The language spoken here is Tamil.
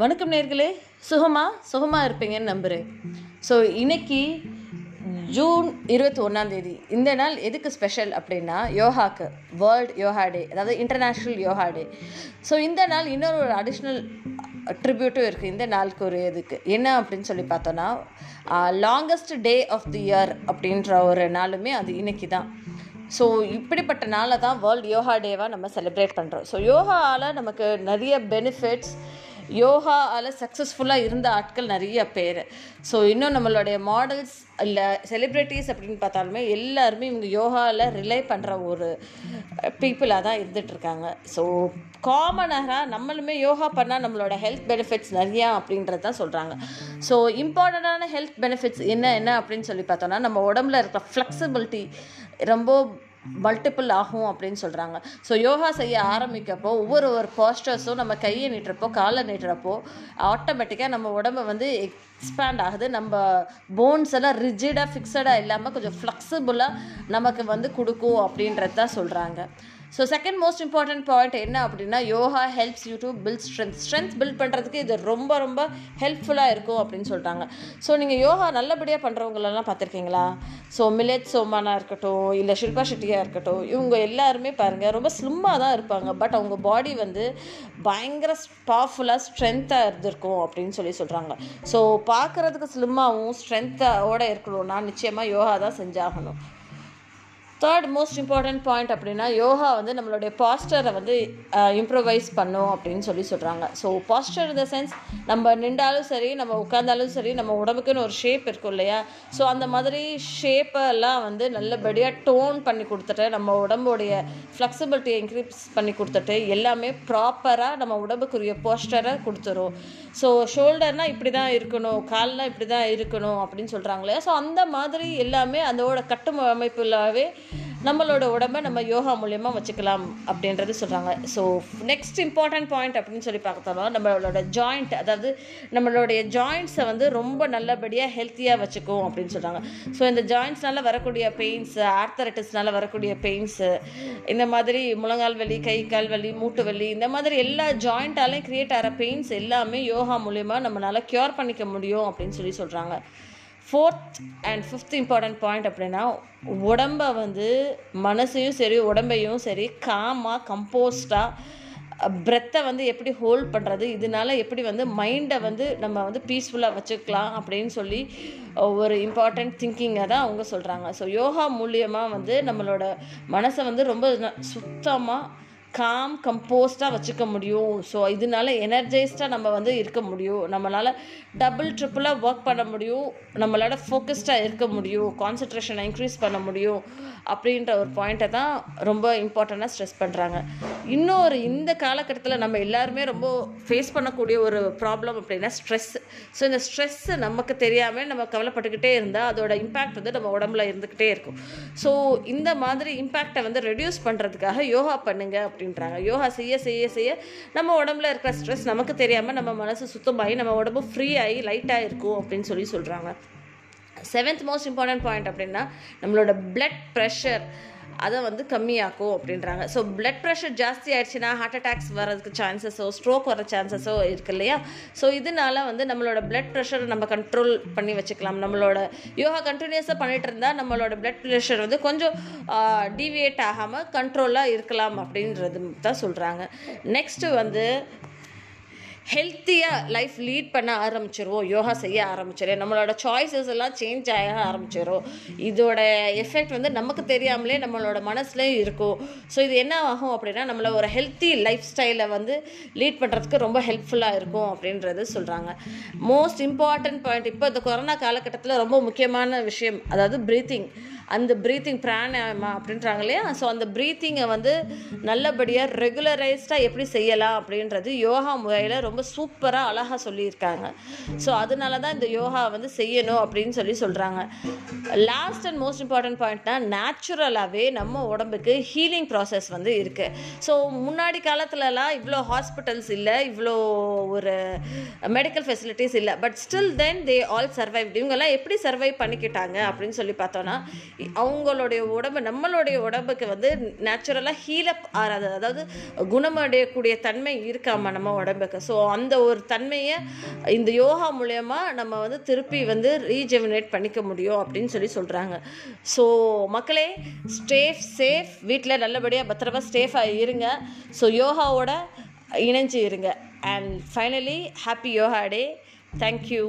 வணக்கம் நேர்களே. சுகமா? சுகமாக இருப்பீங்கன்னு நம்புகிறேன் ஸோ இன்னைக்கு ஜூன் இருபத்தி ஒன்றாந்தேதி இந்த நாள் எதுக்கு ஸ்பெஷல் அப்படின்னா யோகாக்கு. வேர்ல்ட் யோகா டே அதாவது இன்டர்நேஷ்னல் யோகா டே ஸோ இந்த நாள் இன்னொரு ஒரு அடிஷ்னல் ட்ரிபியூட்டும் இருக்குது இந்த நாளுக்கு ஒரு இதுக்கு. என்ன அப்படின்னு சொல்லி பார்த்தோன்னா longest day of the year அப்படின்ற ஒரு நாளுமே அது இன்னைக்கு தான். ஸோ இப்படிப்பட்ட நாளை தான் வேர்ல்ட் யோகா டேவாக நம்ம செலிப்ரேட் பண்ணுறோம் ஸோ யோகாவில் நமக்கு நிறைய பெனிஃபிட்ஸ் யோகாவில் சக்ஸஸ்ஃபுல்லாக இருந்த ஆட்கள் நிறைய பேர். ஸோ இன்னும் நம்மளுடைய மாடல்ஸ் இல்லை செலிப்ரிட்டிஸ் அப்படின்னு பார்த்தாலுமே எல்லாருமே இவங்க யோகாவில் ரிலே பண்ணுற ஒரு பீப்புளாக தான் இருந்துகிட்ருக்காங்க ஸோ காமனாக நம்மளுமே யோகா பண்ணால் நம்மளோட ஹெல்த் பெனிஃபிட்ஸ் நிறையா அப்படின்றது தான் சொல்கிறாங்க ஸோ இம்பார்ட்டண்ட்டான ஹெல்த் பெனிஃபிட்ஸ் என்ன என்ன அப்படின்னு சொல்லி பார்த்தோன்னா நம்ம உடம்புல இருக்கிற ஃப்ளெக்சிபிலிட்டி ரொம்ப மல்டிபிள் ஆகும் அப்படின்னு சொல்கிறாங்க ஸோ யோகா செய்ய ஆரம்பிக்கப்போ ஒவ்வொரு ஒரு பாஸ்டர்ஸும் நம்ம கையை நீட்டுறப்போ காலை நீட்டுறப்போ ஆட்டோமேட்டிக்காக நம்ம உடம்பு வந்து எக்ஸ்பேண்ட் ஆகுது. நம்ம போன்ஸ் எல்லாம் ரிஜிடாக ஃபிக்ஸடாக இல்லாமல் கொஞ்சம் ஃப்ளெக்சிபிளாக நமக்கு வந்து கொடுக்கும் அப்படின்றத சொல்கிறாங்க so second most important point என்ன அப்படின்னா yoga helps you to build strength strength build பண்ணுறதுக்கு இது ரொம்ப ரொம்ப ஹெல்ப்ஃபுல்லாக இருக்கும் அப்படின்னு சொல்கிறாங்க ஸோ நீங்கள் யோகா நல்லபடியாக பண்ணுறவங்களெல்லாம் பார்த்துருக்கீங்களா? ஸோ மிலேட் சோமானா இருக்கட்டும் இல்லை ஷில்பா ஷெட்டியாக இருக்கட்டும் இவங்க எல்லாருமே பாருங்கள் ரொம்ப ஸ்லிம்மாக தான் இருப்பாங்க. பட் அவங்க பாடி வந்து பயங்கர பவர்ஃபுல்லாக ஸ்ட்ரென்த்தாக இருந்திருக்கும் அப்படின்னு சொல்லி சொல்கிறாங்க ஸோ பார்க்குறதுக்கு ஸ்லிம்மாகவும் ஸ்ட்ரென்த்தோட இருக்கணும்னா நிச்சயமாக யோகா தான் செஞ்சாகணும். தேர்ட் மோஸ்ட் இம்பார்ட்டண்ட் பாயிண்ட் அப்படின்னா யோகா வந்து நம்மளுடைய பாஸ்டரை வந்து இம்ப்ரவைஸ் பண்ணும் அப்படின்னு சொல்லி சொல்கிறாங்க ஸோ பாஸ்டர் இந்த சென்ஸ் நம்ம நின்றாலும் சரி நம்ம உட்காந்தாலும் சரி நம்ம உடம்புக்குன்னு ஒரு ஷேப் இருக்கும் இல்லையா? ஸோ அந்த மாதிரி ஷேப்பெல்லாம் வந்து நல்லபடியாக டோன் பண்ணி கொடுத்துட்டு நம்ம உடம்புடைய ஃப்ளெக்சிபிலிட்டியை இன்க்ரீஸ் பண்ணி கொடுத்துட்டு எல்லாமே ப்ராப்பராக நம்ம உடம்புக்குரிய போஸ்டரை கொடுத்துரும். ஸோ ஷோல்டர்னால் இப்படி தான் இருக்கணும் கால்னால் இப்படி தான் இருக்கணும் அப்படின்னு சொல்கிறாங்களே ஸோ அந்த மாதிரி எல்லாமே அதோட கட்டுமைப்புலாவே நம்மளோட உடம்பை நம்ம யோகா மூலியமாக வச்சுக்கலாம் அப்படின்றது சொல்கிறாங்க ஸோ நெக்ஸ்ட் இம்பார்ட்டன்ட் பாயிண்ட் அப்படின்னு சொல்லி பார்த்தோம்னா நம்மளோட ஜாயிண்ட் அதாவது நம்மளுடைய ஜாயிண்ட்ஸை வந்து ரொம்ப நல்லபடியாக ஹெல்த்தியாக வச்சுக்கும் அப்படின்னு சொல்கிறாங்க ஸோ இந்த ஜாயிண்ட்ஸ்னால வரக்கூடிய பெயின்ஸ் ஆர்த்தரைட்டிஸ்னால வரக்கூடிய பெயின்ஸு இந்த மாதிரி முழங்கால் வலி கை கால் வலி மூட்டு வலி இந்த மாதிரி எல்லா ஜாயிண்ட்டாலையும் க்ரியேட் ஆகிற பெயின்ஸ் எல்லாமே யோகா மூலிமா நம்மளால் க்யூர் பண்ணிக்க முடியும் அப்படின்னு சொல்லி சொல்கிறாங்க fourth and fifth important point அப்படின்னா உடம்பை வந்து மனசையும் சரி உடம்பையும் சரி காமாக கம்போஸ்டாக பிரெத்தை வந்து எப்படி ஹோல்ட் பண்ணுறது இதனால எப்படி வந்து மைண்டை வந்து நம்ம வந்து பீஸ்ஃபுல்லாக வச்சுக்கலாம் அப்படின்னு சொல்லி ஒரு இம்பார்ட்டண்ட் திங்கிங்கை தான் அவங்க சொல்கிறாங்க ஸோ யோகா மூலியமாக வந்து நம்மளோட மனசை வந்து ரொம்ப சுத்தமாக காம் கம்போஸ்டாக வச்சுக்க முடியும். ஸோ இதனால எனர்ஜைஸ்டாக நம்ம வந்து இருக்க முடியும். நம்மளால் டபுள் ட்ரிப்பிளாக ஒர்க் பண்ண முடியும். நம்மளால் ஃபோக்கஸ்டாக இருக்க முடியும். கான்சன்ட்ரேஷனை இன்க்ரீஸ் பண்ண முடியும். அப்படின்ற ஒரு பாயிண்ட்டை தான் ரொம்ப இம்பார்ட்டண்ட்டாக ஸ்ட்ரெஸ் பண்ணுறாங்க இன்னொரு இந்த காலகட்டத்தில் நம்ம எல்லாருமே ரொம்ப ஃபேஸ் பண்ணக்கூடிய ஒரு ப்ராப்ளம் அப்படின்னா ஸ்ட்ரெஸ் ஸோ இந்த ஸ்ட்ரெஸ்ஸு நமக்கு தெரியாமல் நம்ம கவலைப்பட்டுக்கிட்டே இருந்தால் அதோட இம்பேக்ட் வந்து நம்ம உடம்புல இருந்துக்கிட்டே இருக்கும். ஸோ இந்த மாதிரி இம்பேக்டை வந்து ரெடியூஸ் பண்ணுறதுக்காக யோகா பண்ணுங்கள் அப்படின்றாங்க. யோகா செய்ய செய்ய செய்ய நம்ம உடம்புல இருக்கிற ஸ்ட்ரெஸ் நமக்கு தெரியாமல் நம்ம மனசு சுத்தமாகி நம்ம உடம்பு ஃப்ரீ ஆகி லைட்டாக இருக்கும் அப்படின்னு சொல்லி சொல்கிறாங்க செவன்த் மோஸ்ட் இம்பார்ட்டன்ட் பாயிண்ட் அப்படின்னா நம்மளோட பிளட் ப்ரெஷர் அதை வந்து கம்மியாக்கும் அப்படின்றாங்க. ஸோ பிளட் ப்ரெஷர் ஜாஸ்தி ஆயிடுச்சுன்னா ஹார்ட் அட்டாக்ஸ் வரதுக்கு சான்சஸோ ஸ்ட்ரோக் வர சான்சஸோ இருக்கு இல்லையா? ஸோ இதனால வந்து நம்மளோட பிளட் ப்ரெஷரை நம்ம கண்ட்ரோல் பண்ணி வச்சுக்கலாம். நம்மளோட யோகா கண்டினியூஸாக பண்ணிட்டு இருந்தால் நம்மளோட பிளட் ப்ரெஷர் வந்து கொஞ்சம் டிவியேட் ஆகாமல் கண்ட்ரோலாக இருக்கலாம் அப்படின்றது தான் சொல்கிறாங்க நெக்ஸ்ட்டு வந்து ஹெல்த்தியாக லைஃப் லீட் பண்ண ஆரம்பிச்சிருவோம். யோகா செய்ய ஆரம்பிச்சிடும் நம்மளோட சாய்ஸஸ் எல்லாம் சேஞ்ச் ஆக ஆரம்பிச்சிடும் இதோட எஃபெக்ட் வந்து நமக்கு தெரியாமலே நம்மளோட மனசுலேயும் இருக்கும். ஸோ இது என்ன ஆகும் அப்படின்னா நம்மளை ஒரு ஹெல்த்தி லைஃப் ஸ்டைலை வந்து லீட் பண்ணுறதுக்கு ரொம்ப ஹெல்ப்ஃபுல்லாக இருக்கும் அப்படின்றது சொல்கிறாங்க மோஸ்ட் இம்பார்ட்டன்ட் பாயிண்ட் இப்போ இந்த கொரோனா காலகட்டத்தில் ரொம்ப முக்கியமான விஷயம் அதாவது ப்ரீத்திங் அந்த ப்ரீத்திங் பிராணாயமா அப்படின்றாங்க இல்லையா? ஸோ அந்த ப்ரீத்திங்கை வந்து நல்லபடியாக ரெகுலரைஸ்டாக எப்படி செய்யலாம் அப்படின்றது யோகா முறையில் ரொம்ப சூப்பராக அழகாக சொல்லியிருக்காங்க. ஸோ அதனால தான் இந்த யோகா வந்து செய்யணும் அப்படின்னு சொல்லி சொல்கிறாங்க லாஸ்ட் அண்ட் மோஸ்ட் இம்பார்ட்டன்ட் பாயிண்ட்னா நேச்சுரலாகவே நம்ம உடம்புக்கு ஹீலிங் ப்ராசஸ் வந்து இருக்குது ஸோ முன்னாடி காலத்துலலாம் இவ்வளோ ஹாஸ்பிட்டல்ஸ் இல்லை இவ்வளோ ஒரு மெடிக்கல் ஃபெசிலிட்டிஸ் இல்லை. But still then they all survive இவங்கெல்லாம் எப்படி சர்வைவ் பண்ணிக்கிட்டாங்க அப்படின்னு சொல்லி பார்த்தோன்னா அவங்களுடைய உடம்பு நம்மளுடைய உடம்புக்கு வந்து நேச்சுரலாக ஹீலப் ஆறாது. அதாவது குணமடையக்கூடிய தன்மை இருக்காம நம்ம உடம்புக்கு. ஸோ அந்த ஒரு தன்மையை இந்த யோகா மூலயமா நம்ம வந்து திருப்பி வந்து ரீஜெமினேட் பண்ணிக்க முடியும் அப்படின்னு சொல்லி சொல்கிறாங்க ஸோ மக்களே ஸ்டேஃப் சேஃப் வீட்டில் நல்லபடியாக பத்திரமா சேஃபாக இருங்க. ஸோ யோகாவோட இணைஞ்சு இருங்க. And finally happy yoga day thank you